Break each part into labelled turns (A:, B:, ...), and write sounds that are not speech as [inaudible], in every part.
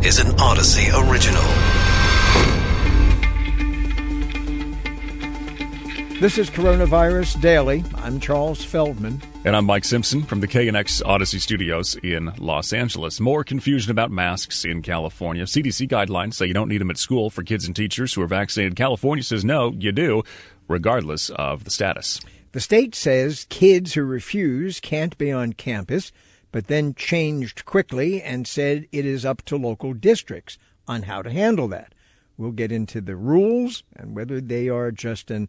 A: This is an Audacy original.
B: This is Coronavirus Daily. I'm Charles Feldman.
C: And I'm Mike Simpson from the KNX Audacy Studios in Los Angeles. More confusion about masks in California. CDC guidelines say you don't need them at school for kids and teachers who are vaccinated. California says no, you do, regardless of the status.
B: The state says kids who refuse can't be on campus, but then changed quickly and said it is up to local districts on how to handle that. We'll get into the rules and whether they are just an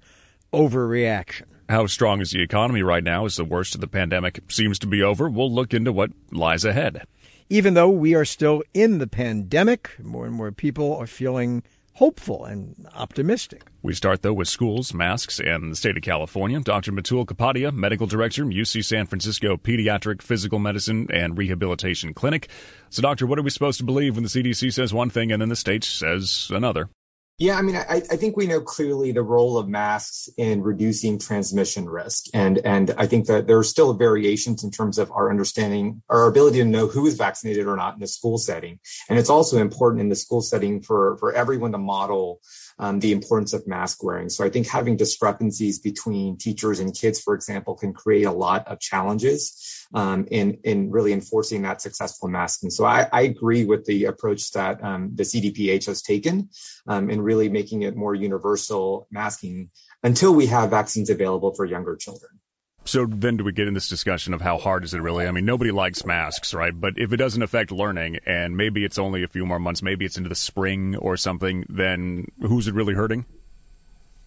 B: overreaction.
C: How strong is the economy right now as the worst of the pandemic seems to be over? We'll look into what lies ahead.
B: Even though we are still in the pandemic, more and more people are feeling hopeful and optimistic.
C: We start, though, with schools, masks, and the state of California. Dr. Matul Kapadia, Medical Director, UC San Francisco Pediatric Physical Medicine and Rehabilitation Clinic. So, Doctor, what are we supposed to believe when the CDC says one thing and then the state says another?
D: Yeah, I mean, I, I, think we know clearly the role of masks in reducing transmission risk, and and I think that there are still variations in terms of our understanding, our ability to know who is vaccinated or not in the school setting, and it's also important in the school setting for for everyone to model um, the importance of mask wearing. So I think having discrepancies between teachers and kids, for example, can create a lot of challenges um, in in really enforcing that successful masking. So I, I agree with the approach that um, the CDPH has taken um, in really making it more universal masking until we have vaccines available for younger children.
C: So then do we get in this discussion of how hard is it really? I mean, nobody likes masks, right? But if it doesn't affect learning and maybe it's only a few more months, maybe it's into the spring or something, then who's it really hurting?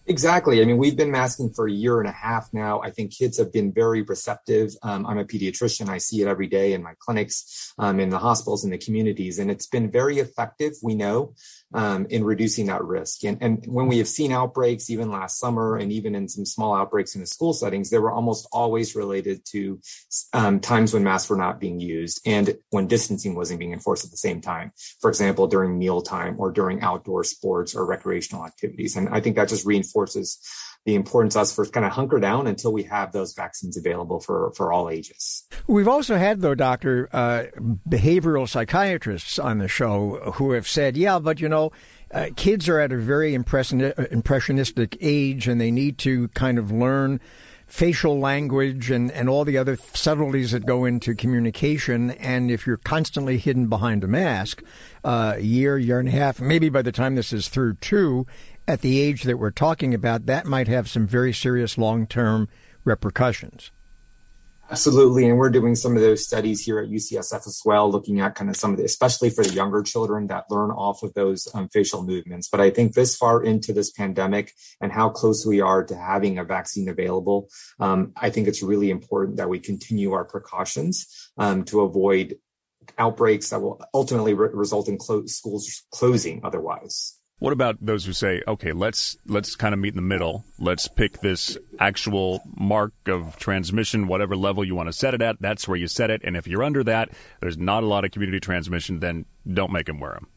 D: Exactly. I mean, we've been masking for a year and a half now. I think kids have been very receptive. Um, I'm a pediatrician. I see it every day in my clinics, um, in the hospitals, in the communities, and it's been very effective. We know um, in reducing that risk. And, and when we have seen outbreaks, even last summer, and even in some small outbreaks in the school settings, they were almost always related to um, times when masks were not being used and when distancing wasn't being enforced at the same time. For example, during mealtime or during outdoor sports or recreational activities. And I think that just reinforces reinforces the importance us for kind of hunker down until we have those vaccines available for, for all ages.
B: We've also had, though, Doctor, uh, behavioral psychiatrists on the show who have said, yeah, but you know, uh, kids are at a very impressionistic age and they need to kind of learn facial language and, and all the other subtleties that go into communication. And if you're constantly hidden behind a mask, uh, a year, year and a half, maybe by the time this is through two, at the age that we're talking about, that might have some very serious long term repercussions.
D: Absolutely. And we're doing some of those studies here at UCSF as well, looking at kind of some of the, especially for the younger children that learn off of those um, facial movements. But I think this far into this pandemic and how close we are to having a vaccine available, um, I think it's really important that we continue our precautions um, to avoid outbreaks that will ultimately re- result in clo- schools closing otherwise.
C: What about those who say, okay, let's let's kind of meet in the middle. Let's pick this actual mark of transmission, whatever level you want to set it at. That's where you set it. And if you're under that, there's not a lot of community transmission. Then don't make them wear them.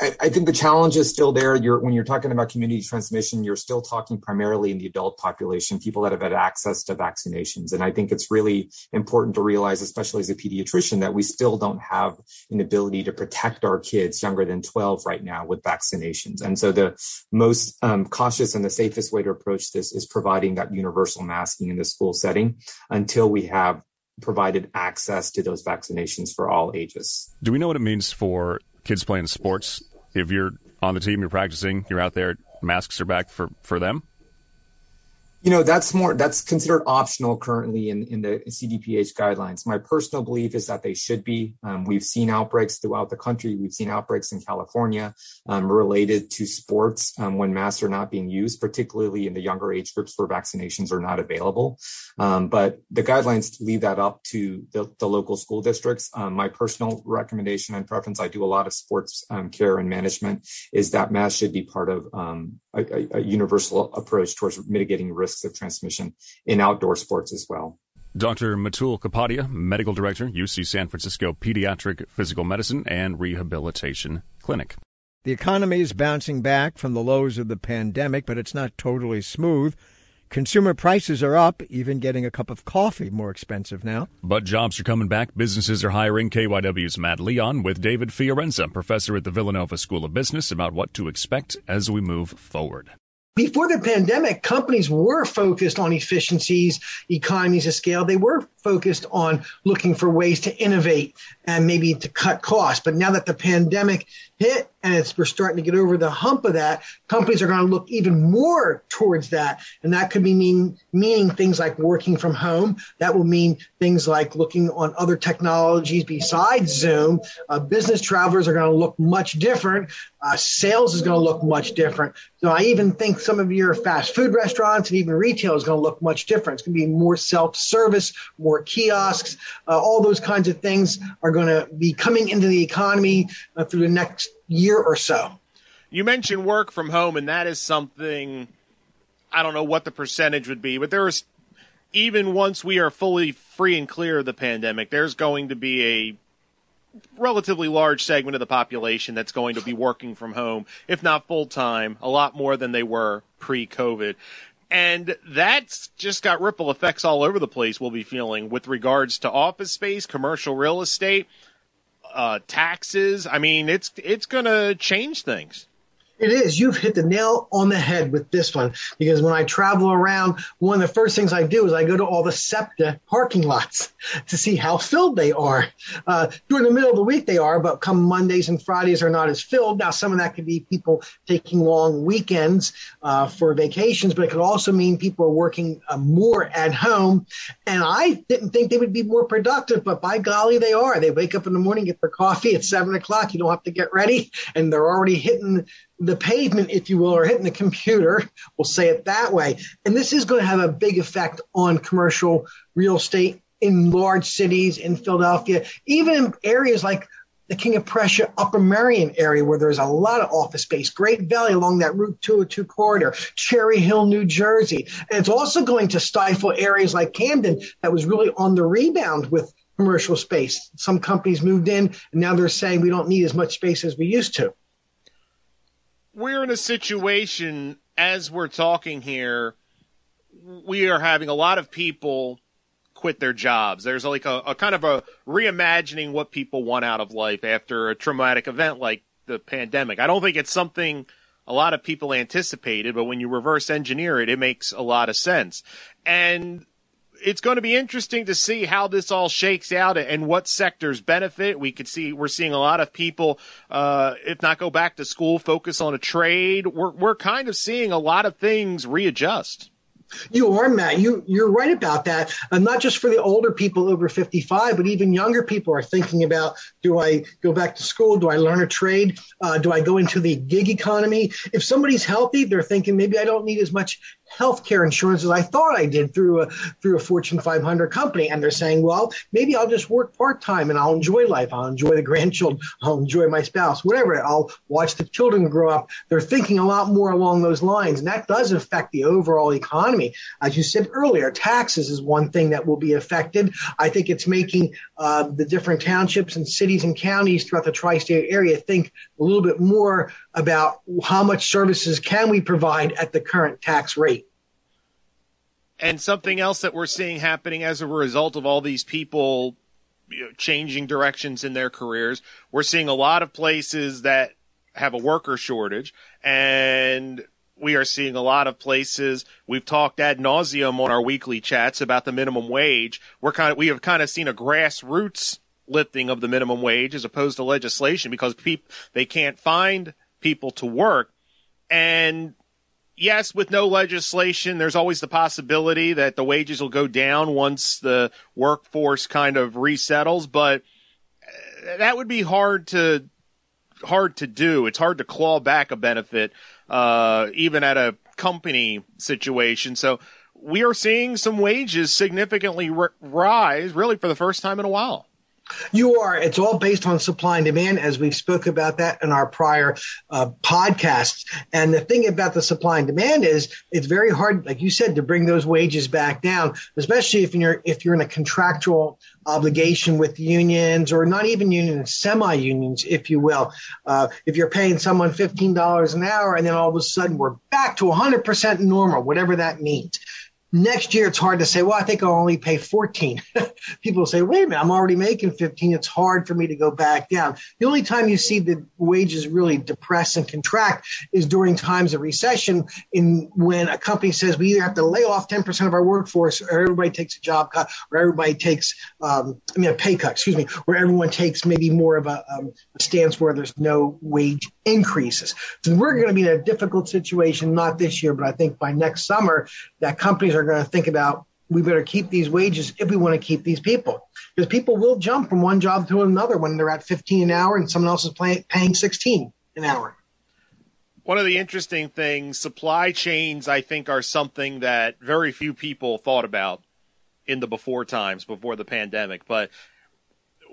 D: I, think the challenge is still there. You're, when you're talking about community transmission, you're still talking primarily in the adult population, people that have had access to vaccinations. And I think it's really important to realize, especially as a pediatrician, that we still don't have an ability to protect our kids younger than 12 right now with vaccinations. And so the most um, cautious and the safest way to approach this is providing that universal masking in the school setting until we have provided access to those vaccinations for all ages.
C: Do we know what it means for kids playing sports if you're on the team, you're practicing, you're out there, masks are back for, for them?
D: You know, that's more, that's considered optional currently in, in the CDPH guidelines. My personal belief is that they should be. Um, we've seen outbreaks throughout the country. We've seen outbreaks in California um, related to sports um, when masks are not being used, particularly in the younger age groups where vaccinations are not available. Um, but the guidelines leave that up to the, the local school districts. Um, my personal recommendation and preference, I do a lot of sports um, care and management, is that masks should be part of a, a, a universal approach towards mitigating risks of transmission in outdoor sports as well.
C: Dr. Matul Kapadia, Medical Director, UC San Francisco Pediatric Physical Medicine and Rehabilitation Clinic.
B: The economy is bouncing back from the lows of the pandemic, but it's not totally smooth. Consumer prices are up, even getting a cup of coffee more expensive now.
C: But jobs are coming back. Businesses are hiring. KYW's Matt Leon with David Fiorenza, professor at the Villanova School of Business, about what to expect as we move forward.
E: Before the pandemic, companies were focused on efficiencies, economies of scale. They were focused on looking for ways to innovate and maybe to cut costs. But now that the pandemic hit and it's we're starting to get over the hump of that, companies are going to look even more towards that, and that could be mean meaning things like working from home. That will mean things like looking on other technologies besides Zoom. Uh, business travelers are going to look much different. Uh, sales is going to look much different. So I even think some of your fast food restaurants and even retail is going to look much different. It's going to be more self-service, more kiosks, uh, all those kinds of things are going to be coming into the economy uh, through the next year or so.
F: You mentioned work from home, and that is something I don't know what the percentage would be, but there is even once we are fully free and clear of the pandemic, there's going to be a relatively large segment of the population that's going to be working from home, if not full time, a lot more than they were pre COVID. And that's just got ripple effects all over the place we'll be feeling with regards to office space, commercial real estate, uh, taxes. I mean, it's, it's going to change things.
E: It is. You've hit the nail on the head with this one because when I travel around, one of the first things I do is I go to all the SEPTA parking lots [laughs] to see how filled they are. Uh, during the middle of the week, they are, but come Mondays and Fridays are not as filled. Now, some of that could be people taking long weekends uh, for vacations, but it could also mean people are working uh, more at home. And I didn't think they would be more productive, but by golly, they are. They wake up in the morning, get their coffee at seven o'clock. You don't have to get ready, and they're already hitting the pavement, if you will, or hitting the computer. We'll say it that way. And this is going to have a big effect on commercial real estate in large cities in Philadelphia, even in areas like the King of Prussia Upper Merion area where there's a lot of office space, Great Valley along that Route 202 corridor, Cherry Hill, New Jersey. And it's also going to stifle areas like Camden that was really on the rebound with commercial space. Some companies moved in and now they're saying we don't need as much space as we used to
F: we're in a situation as we're talking here. We are having a lot of people quit their jobs. There's like a, a, kind of a reimagining what people want out of life after a traumatic event like the pandemic. I don't think it's something a lot of people anticipated, but when you reverse engineer it, it makes a lot of sense. And it's going to be interesting to see how this all shakes out and what sectors benefit. We could see we're seeing a lot of people, uh, if not go back to school, focus on a trade. We're we're kind of seeing a lot of things readjust.
E: You are, Matt. You you're right about that. And not just for the older people over 55, but even younger people are thinking about: Do I go back to school? Do I learn a trade? Uh, do I go into the gig economy? If somebody's healthy, they're thinking maybe I don't need as much healthcare insurance as I thought I did through a through a Fortune 500 company, and they're saying, well, maybe I'll just work part time and I'll enjoy life. I'll enjoy the [laughs] grandchildren. I'll enjoy my spouse. Whatever. I'll watch the children grow up. They're thinking a lot more along those lines, and that does affect the overall economy. As you said earlier, taxes is one thing that will be affected. I think it's making uh, the different townships and cities and counties throughout the tri-state area think a little bit more about how much services can we provide at the current tax rate.
F: And something else that we're seeing happening as a result of all these people you know, changing directions in their careers, we're seeing a lot of places that have a worker shortage and we are seeing a lot of places. We've talked ad nauseum on our weekly chats about the minimum wage. We're kind of, we have kind of seen a grassroots lifting of the minimum wage as opposed to legislation because people, they can't find people to work. And yes, with no legislation, there's always the possibility that the wages will go down once the workforce kind of resettles, but uh, that would be hard to hard to do. It's hard to claw back a benefit, uh, even at a company situation. So we are seeing some wages significantly r- rise, really for the first time in a while.
E: You are. It's all based on supply and demand, as we've spoke about that in our prior uh, podcasts. And the thing about the supply and demand is it's very hard, like you said, to bring those wages back down, especially if you're if you're in a contractual obligation with unions or not even unions, semi-unions, if you will. Uh, if you're paying someone fifteen dollars an hour, and then all of a sudden we're back to 100% normal, whatever that means Next year, it's hard to say, well, I think I'll only pay 14. [laughs] People say, wait a minute, I'm already making 15. It's hard for me to go back down. The only time you see the wages really depress and contract is during times of recession in when a company says we either have to lay off 10% of our workforce or everybody takes a job cut or everybody takes, um, I mean, a pay cut, excuse me, where everyone takes maybe more of a, um, a stance where there's no wage increases. So we're going to be in a difficult situation, not this year, but I think by next summer that companies are going to think about we better keep these wages if we want to keep these people. Because people will jump from one job to another when they're at 15 an hour and someone else is pay, paying 16 an hour.
F: One of the interesting things supply chains i think are something that very few people thought about in the before times before the pandemic. But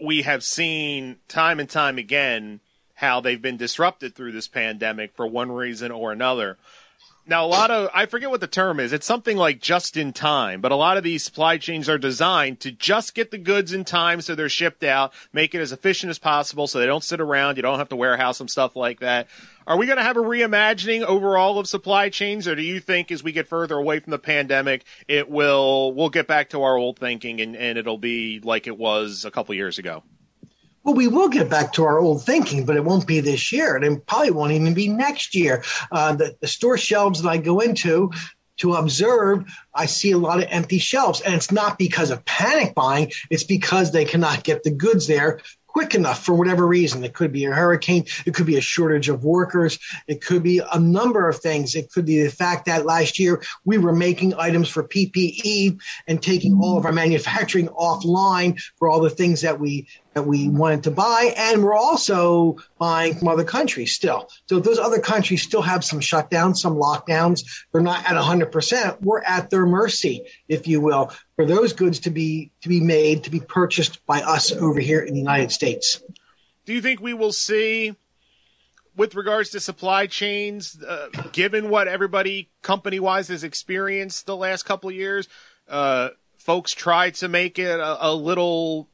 F: we have seen time and time again how they've been disrupted through this pandemic for one reason or another now, a lot of, I forget what the term is. It's something like just in time, but a lot of these supply chains are designed to just get the goods in time so they're shipped out, make it as efficient as possible so they don't sit around. You don't have to warehouse them, stuff like that. Are we going to have a reimagining overall of supply chains, or do you think as we get further away from the pandemic, it will, we'll get back to our old thinking and, and it'll be like it was a couple years ago?
E: Well, we will get back to our old thinking, but it won't be this year, and it probably won't even be next year. Uh, the, the store shelves that I go into to observe, I see a lot of empty shelves, and it's not because of panic buying; it's because they cannot get the goods there quick enough for whatever reason. It could be a hurricane. It could be a shortage of workers. It could be a number of things. It could be the fact that last year we were making items for PPE and taking all of our manufacturing [laughs] offline for all the things that we that we wanted to buy, and we're also buying from other countries still. So those other countries still have some shutdowns, some lockdowns. They're not at 100%. We're at their mercy, if you will, for those goods to be to be made to be purchased by us over here in the United States.
F: Do you think we will see? with regards to supply chains, uh, given what everybody company wise has experienced the last couple of years, uh, folks try to make it a, a, little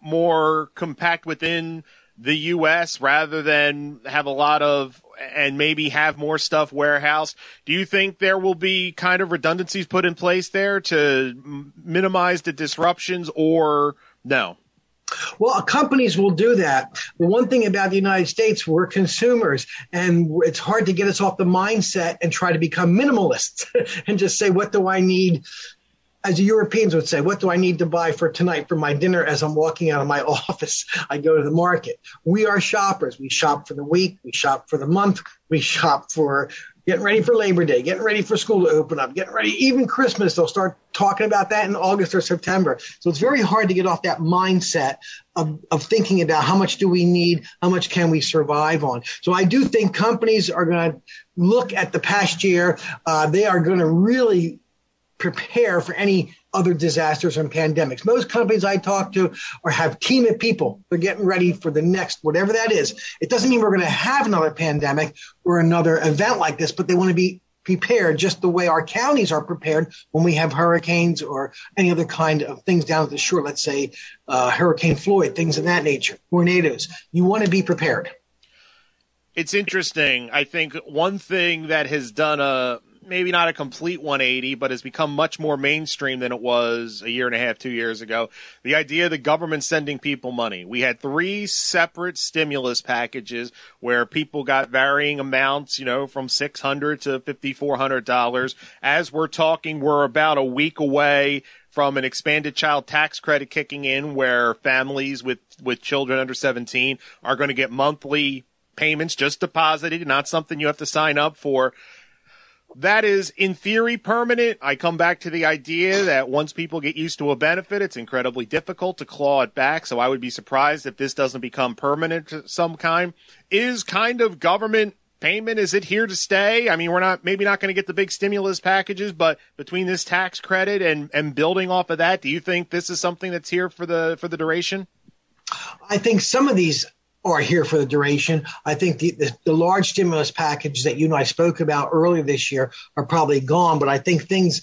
F: more compact within the U.S. rather than have a lot of and maybe have more stuff warehoused. Do you think there will be kind of redundancies put in place there to minimize the disruptions or no?
E: Well, companies will do that. The one thing about the United States, we're consumers, and it's hard to get us off the mindset and try to become minimalists [laughs] and just say, what do I need as the Europeans would say, what do I need to buy for tonight for my dinner as I'm walking out of my [laughs] office? I go to the market. We are shoppers. We shop for the week. We shop for the month. We shop for getting ready for Labor Day, getting ready for school to open up, getting ready, even Christmas. They'll start talking about that in August or September. So it's very hard to get off that mindset of, of thinking about how much do we need? How much can we survive on? So I do think companies are going to look at the past year. Uh, they are going to really prepare for any other disasters and pandemics. Most companies I talk to or have team of people. They're getting ready for the next, whatever that is. It doesn't mean we're going to have another pandemic or another event like this, but they want to be prepared just the way our counties are prepared when we have hurricanes or any other kind of things down at the shore. Let's say uh, Hurricane Floyd, things of that nature, tornadoes. You want to be prepared.
F: It's interesting. I think one thing that has done a maybe not a complete 180, but has become much more mainstream than it was a year and a half, two years ago. The idea of the government sending people money. We had three separate stimulus packages where people got varying amounts, you know, from 600 to $5,400. As we're talking, we're about a week away from an expanded child tax credit kicking in where families with, with children under 17 are going to get monthly payments just deposited, not something you have to sign up for that is in theory permanent. I come back to the idea that once people get used to a benefit, it's incredibly difficult to claw it back. So I would be surprised if this doesn't become permanent some kind. Is kind of government payment is it here to stay? I mean, we're not maybe not going to get the big stimulus packages, but between this tax credit and and building off of that, do you think this is something that's here for the for the duration?
E: I think some of these are here for the duration. I think the, the, the, large stimulus package that you and I spoke about earlier this year are probably gone, but I think things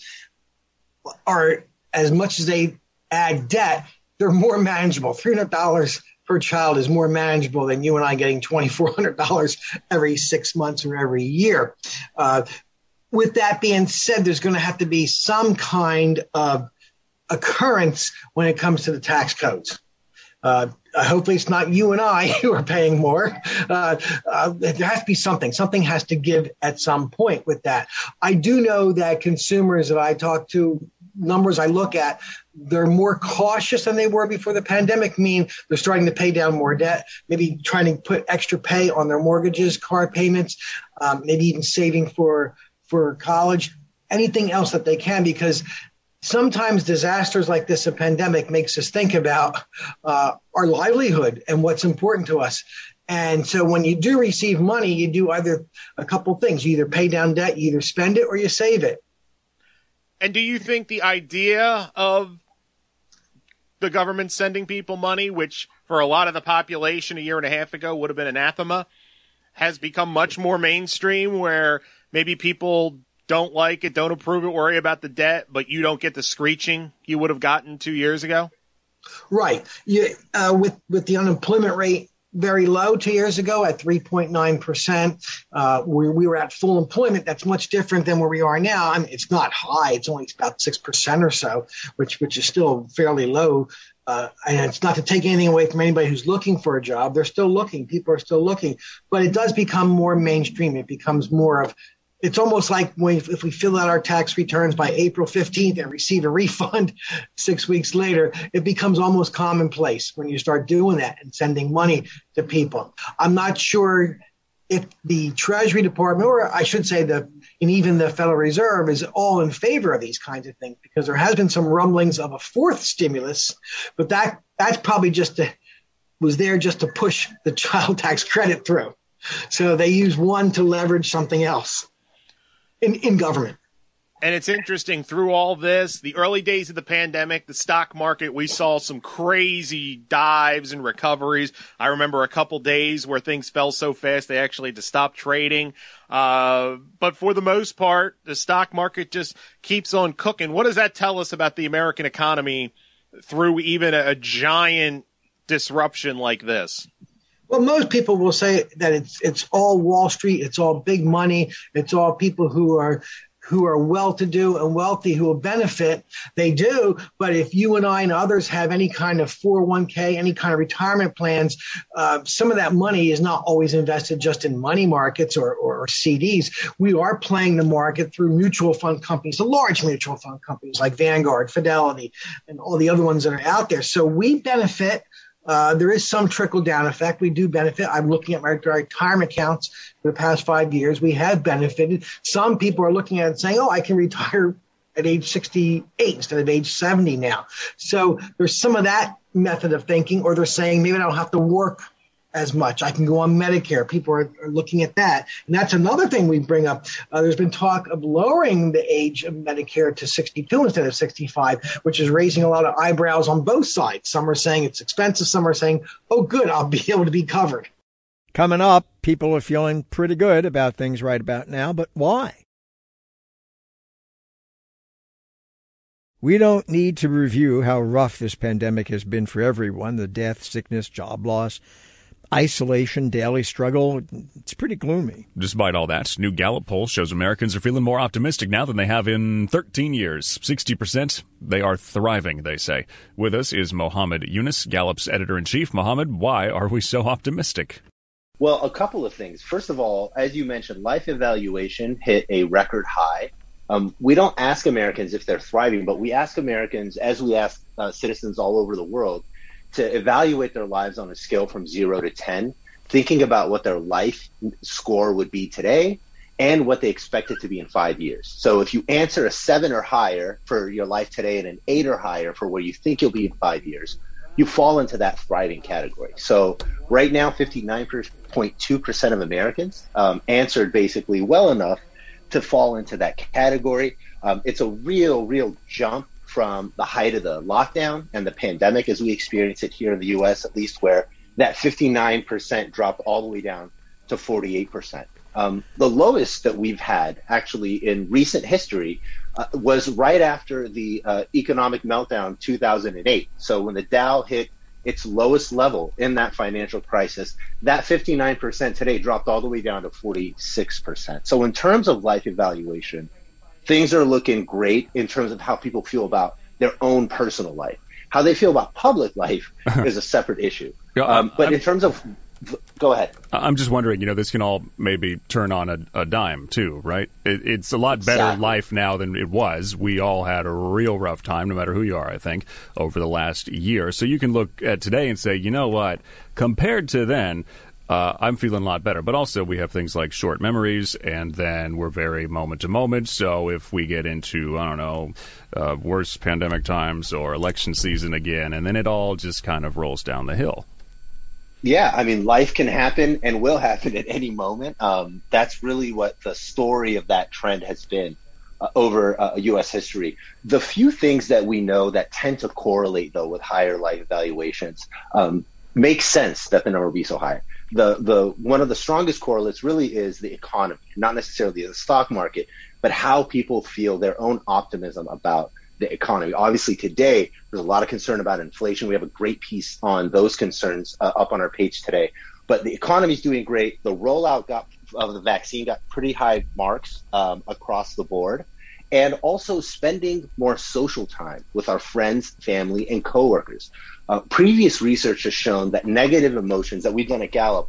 E: are as much as they add debt, they're more manageable. $300 per child is more manageable than you and I getting $2,400 every six months or every year. Uh, with that being said, there's going to have to be some kind of occurrence when it comes to the tax codes. Uh, hopefully, it's not you and I [laughs] who are paying more. Uh, uh, there has to be something. Something has to give at some point with that. I do know that consumers that I talk to, numbers I look at, they're more cautious than they were before the pandemic. Mean they're starting to pay down more debt, maybe trying to put extra pay on their mortgages, car payments, um, maybe even saving for for college, anything else that they can, because sometimes disasters like this, a pandemic, makes us think about uh, our livelihood and what's important to us. And so when you do receive money, you do either a couple things. You either pay down debt, you either spend it or you save it.
F: And do you think the idea of the government sending people money, which for a lot of the population a year and a half ago would have been anathema, has become much more mainstream where maybe people don't like it, don't approve it, worry about the debt, but you don't get the screeching you would have gotten two years ago?
E: Right. Yeah, uh, with with the unemployment rate very low two years ago at 3.9 percent, uh, we, we were at full employment. That's much different than where we are now. I mean, it's not high; it's only about six percent or so, which which is still fairly low. Uh, and it's not to take anything away from anybody who's looking for a job. They're still looking. People are still looking, but it does become more mainstream. It becomes more of it's almost like if we fill out our tax returns by April 15th and receive a refund [laughs] six weeks later, it becomes almost commonplace when you start doing that and sending money to people. I'm not sure if the Treasury Department, or I should say the, and even the Federal Reserve is all in favor of these kinds of things because there has been some rumblings of a fourth stimulus, but that that's probably just to, was there just to push the [laughs] child tax credit through. So they use one to leverage something else in, in government.
F: And it's interesting through all this, the early days of the pandemic, the stock market, we saw some crazy dives and recoveries. I remember a couple days where things fell so fast they actually had to stop trading. Uh, but for the most part, the stock market just keeps on cooking. What does that tell us about the American economy through even a, a giant disruption like this?
E: Well, most people will say that it's it's all Wall Street, it's all big money, it's all people who are who are well to do and wealthy who will benefit. They do. But if you and I and others have any kind of 401k, any kind of retirement plans, uh, some of that money is not always invested just in money markets or, or CDs. We are playing the market through mutual fund companies, the large mutual fund companies like Vanguard, Fidelity, and all the other ones that are out there. So we benefit uh, there is some trickle down effect. We do benefit. I'm looking at my retirement accounts for the past five years. We have benefited. Some people are looking at it saying, oh, I can retire at age 68 instead of age 70 now. So there's some of that method of thinking, or they're saying maybe I don't have to work as much. I can go on Medicare. People are, are looking at that. And that's another thing we bring up. Uh, there's been talk of lowering the age of Medicare to 62 instead of 65, which is raising a lot of eyebrows on both sides. Some are saying it's expensive. Some are saying, oh, good, I'll be [laughs] able to be covered.
B: Coming up, people are feeling pretty good about things right about now, but why? We don't need to review how rough this pandemic has been for everyone the death, sickness, job loss, isolation, daily struggle. It's pretty gloomy.
C: Despite all that, new Gallup poll shows Americans are feeling more optimistic now than they have in 13 years. 60% they are thriving, they say. With us is Mohammed Younis, Gallup's editor in chief. Mohammed, why are we so optimistic?
G: Well, a couple of things. First of all, as you mentioned, life evaluation hit a record high. Um, we don't ask Americans if they're thriving, but we ask Americans, as we ask uh, citizens all over the world, to evaluate their lives on a scale from zero to 10, thinking about what their life score would be today and what they expect it to be in five years. So if you answer a seven or higher for your life today and an eight or higher for where you think you'll be in five years, you fall into that thriving category. So right now, 59.2% of Americans um, answered basically well enough to fall into that category. Um, it's a real, real jump from the height of the lockdown and the pandemic as we experience it here in the US, at least where that 59% dropped all the way down to 48%. Um, the lowest that we've had actually in recent history uh, was right after the uh, economic meltdown 2008. So when the Dow hit its lowest level in that financial crisis. That 59% today dropped all the way down to 46%. So, in terms of life evaluation, things are looking great in terms of how people feel about their own personal life. How they feel about public life [laughs] is a separate issue. Um, but in terms of go ahead.
C: I'm just wondering, you know, this can all maybe turn on a, a dime too, right? It, it's a lot better exactly. life now than it was. We all had a real rough time, no matter who you are, I think, over the last year. So you can look at today and say, you know what, compared to then, uh, I'm feeling a lot better. But also, we have things like short memories, and then we're very moment to moment. So if we get into, I don't know, uh, worse pandemic times or election season again, and then it all just kind of rolls down the hill.
G: Yeah, I mean, life can happen and will happen at any moment. Um, that's really what the story of that trend has been uh, over uh, U.S. history. The few things that we know that tend to correlate, though, with higher life evaluations um, make sense that the number be so high. The the one of the strongest correlates really is the economy, not necessarily the stock market, but how people feel their own optimism about the economy. Obviously, today there's a lot of concern about inflation. We have a great piece on those concerns uh, up on our page today. But the economy is doing great. The rollout got, of the vaccine got pretty high marks um, across the board, and also spending more social time with our friends, family, and coworkers. Uh, previous research has shown that negative emotions that we've done at Gallup,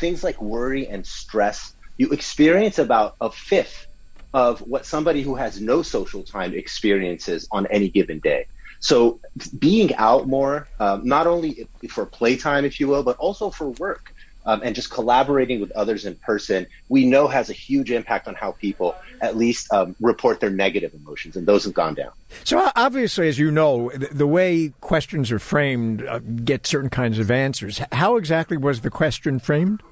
G: things like worry and stress, you experience about a fifth of what somebody who has no social time experiences on any given day. So being out more, um, not only for playtime, if you will, but also for work. Um, and just collaborating with others in person, we know has a huge impact on how people at least um, report their negative emotions, and those have gone down.
B: So obviously, as you know, the, way questions are framed uh, get certain kinds of answers. How exactly was the question framed?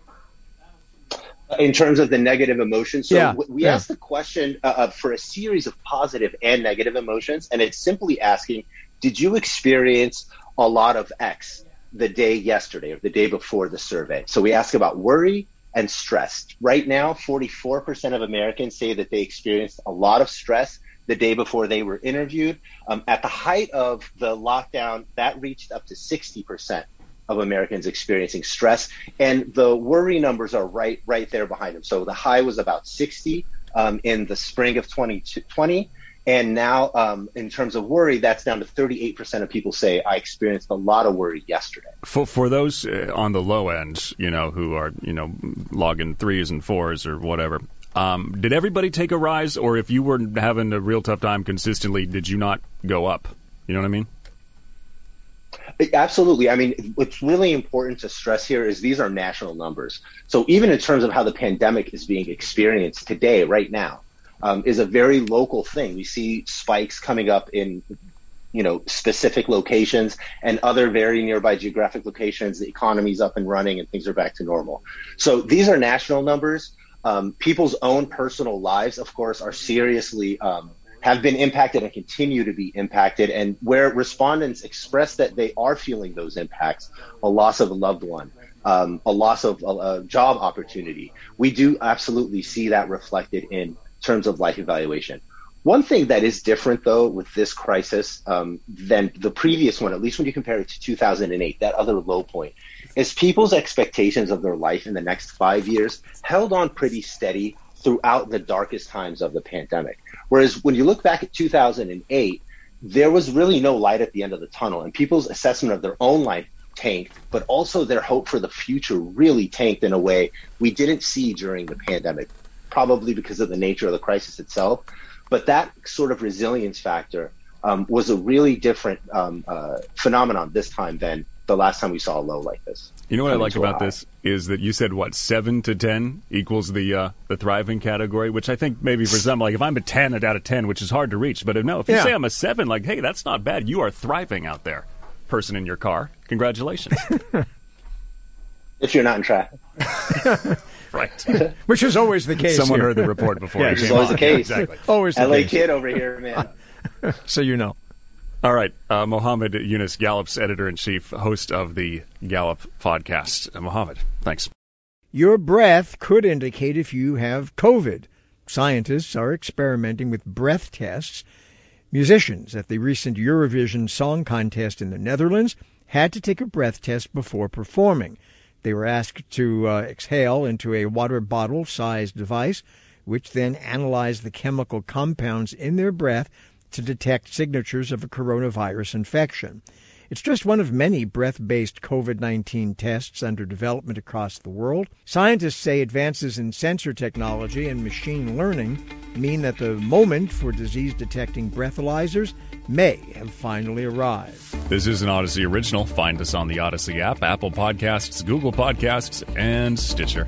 G: in terms of the negative emotions. So yeah, we yeah. asked the question uh, uh, for a series of positive and negative emotions, and it's simply asking, did you experience a lot of X the day yesterday or the day before the survey? So we ask about worry and stress. Right now, 44% of Americans say that they experienced a lot of stress the day before they were interviewed. Um, at the height of the lockdown, that reached up to 60% of Americans experiencing stress, and the worry numbers are right right there behind them. So the high was about 60 um, in the spring of 2020. And now, um, in terms of worry, that's down to 38% of people say I experienced a lot of worry yesterday.
C: For for those uh, on the low end, you know, who are you know logging threes and fours or whatever, um, did everybody take a rise, or if you were having a real tough time consistently, did you not go up? You know what I mean?
G: Absolutely. I mean, what's really important to stress here is these are national numbers. So even in terms of how the pandemic is being experienced today, right now, um, is a very local thing. We see spikes coming up in, you know, specific locations and other very nearby geographic locations. The economy's up and running and things are back to normal. So these are national numbers. Um, people's own personal lives, of course, are seriously um, have been impacted and continue to be impacted, and where respondents express that they are feeling those impacts, a loss of a loved one, um, a loss of a, a, job opportunity, we do absolutely see that reflected in terms of life evaluation. One thing that is different, though, with this crisis um, than the previous one, at least when you compare it to 2008, that other low point, is people's expectations of their life in the next five years held on pretty steady throughout the darkest times of the pandemic. Whereas when you look back at 2008, there was really no light at the end of the tunnel, and people's assessment of their own life tanked, but also their hope for the future really tanked in a way we didn't see during the pandemic, probably because of the nature of the crisis itself. But that sort of resilience factor um, was a really different um, uh, phenomenon this time than the last time we saw a low like this.
C: You know what I like about this is that you said what seven to ten equals the uh, the thriving category, which I think maybe for some like if I'm a ten out of ten, which is hard to reach, but no, if you yeah. say I'm a seven, like hey, that's not bad. You are thriving out there, person in your car. Congratulations. [laughs]
G: if you're not in traffic. [laughs]
C: right. [laughs]
B: Which is always the case.
C: Someone
B: here.
C: heard the report [laughs] before.
G: yeah,
C: it's
G: always
C: on.
G: the case.
C: Yeah, exactly. [laughs]
B: Always the
G: LA
B: case.
G: kid over here, man.
B: so you know.
C: All right, uh, Mohammed Younis, Gallup's editor in chief, host of the Gallup podcast. Uh, Mohammed, thanks.
B: Your breath could indicate if you have COVID. Scientists are experimenting with breath tests. Musicians at the recent Eurovision Song Contest in the Netherlands had to take a breath test before performing. They were asked to uh, exhale into a water bottle sized device, which then analyzed the chemical compounds in their breath to detect signatures of a coronavirus infection. It's just one of many breath based COVID 19 tests under development across the world. Scientists say advances in sensor technology and machine learning mean that the moment for disease detecting breathalyzers may have finally arrived.
C: This is an Audacy original. Find us on the Audacy app, Apple Podcasts, Google Podcasts, and Stitcher.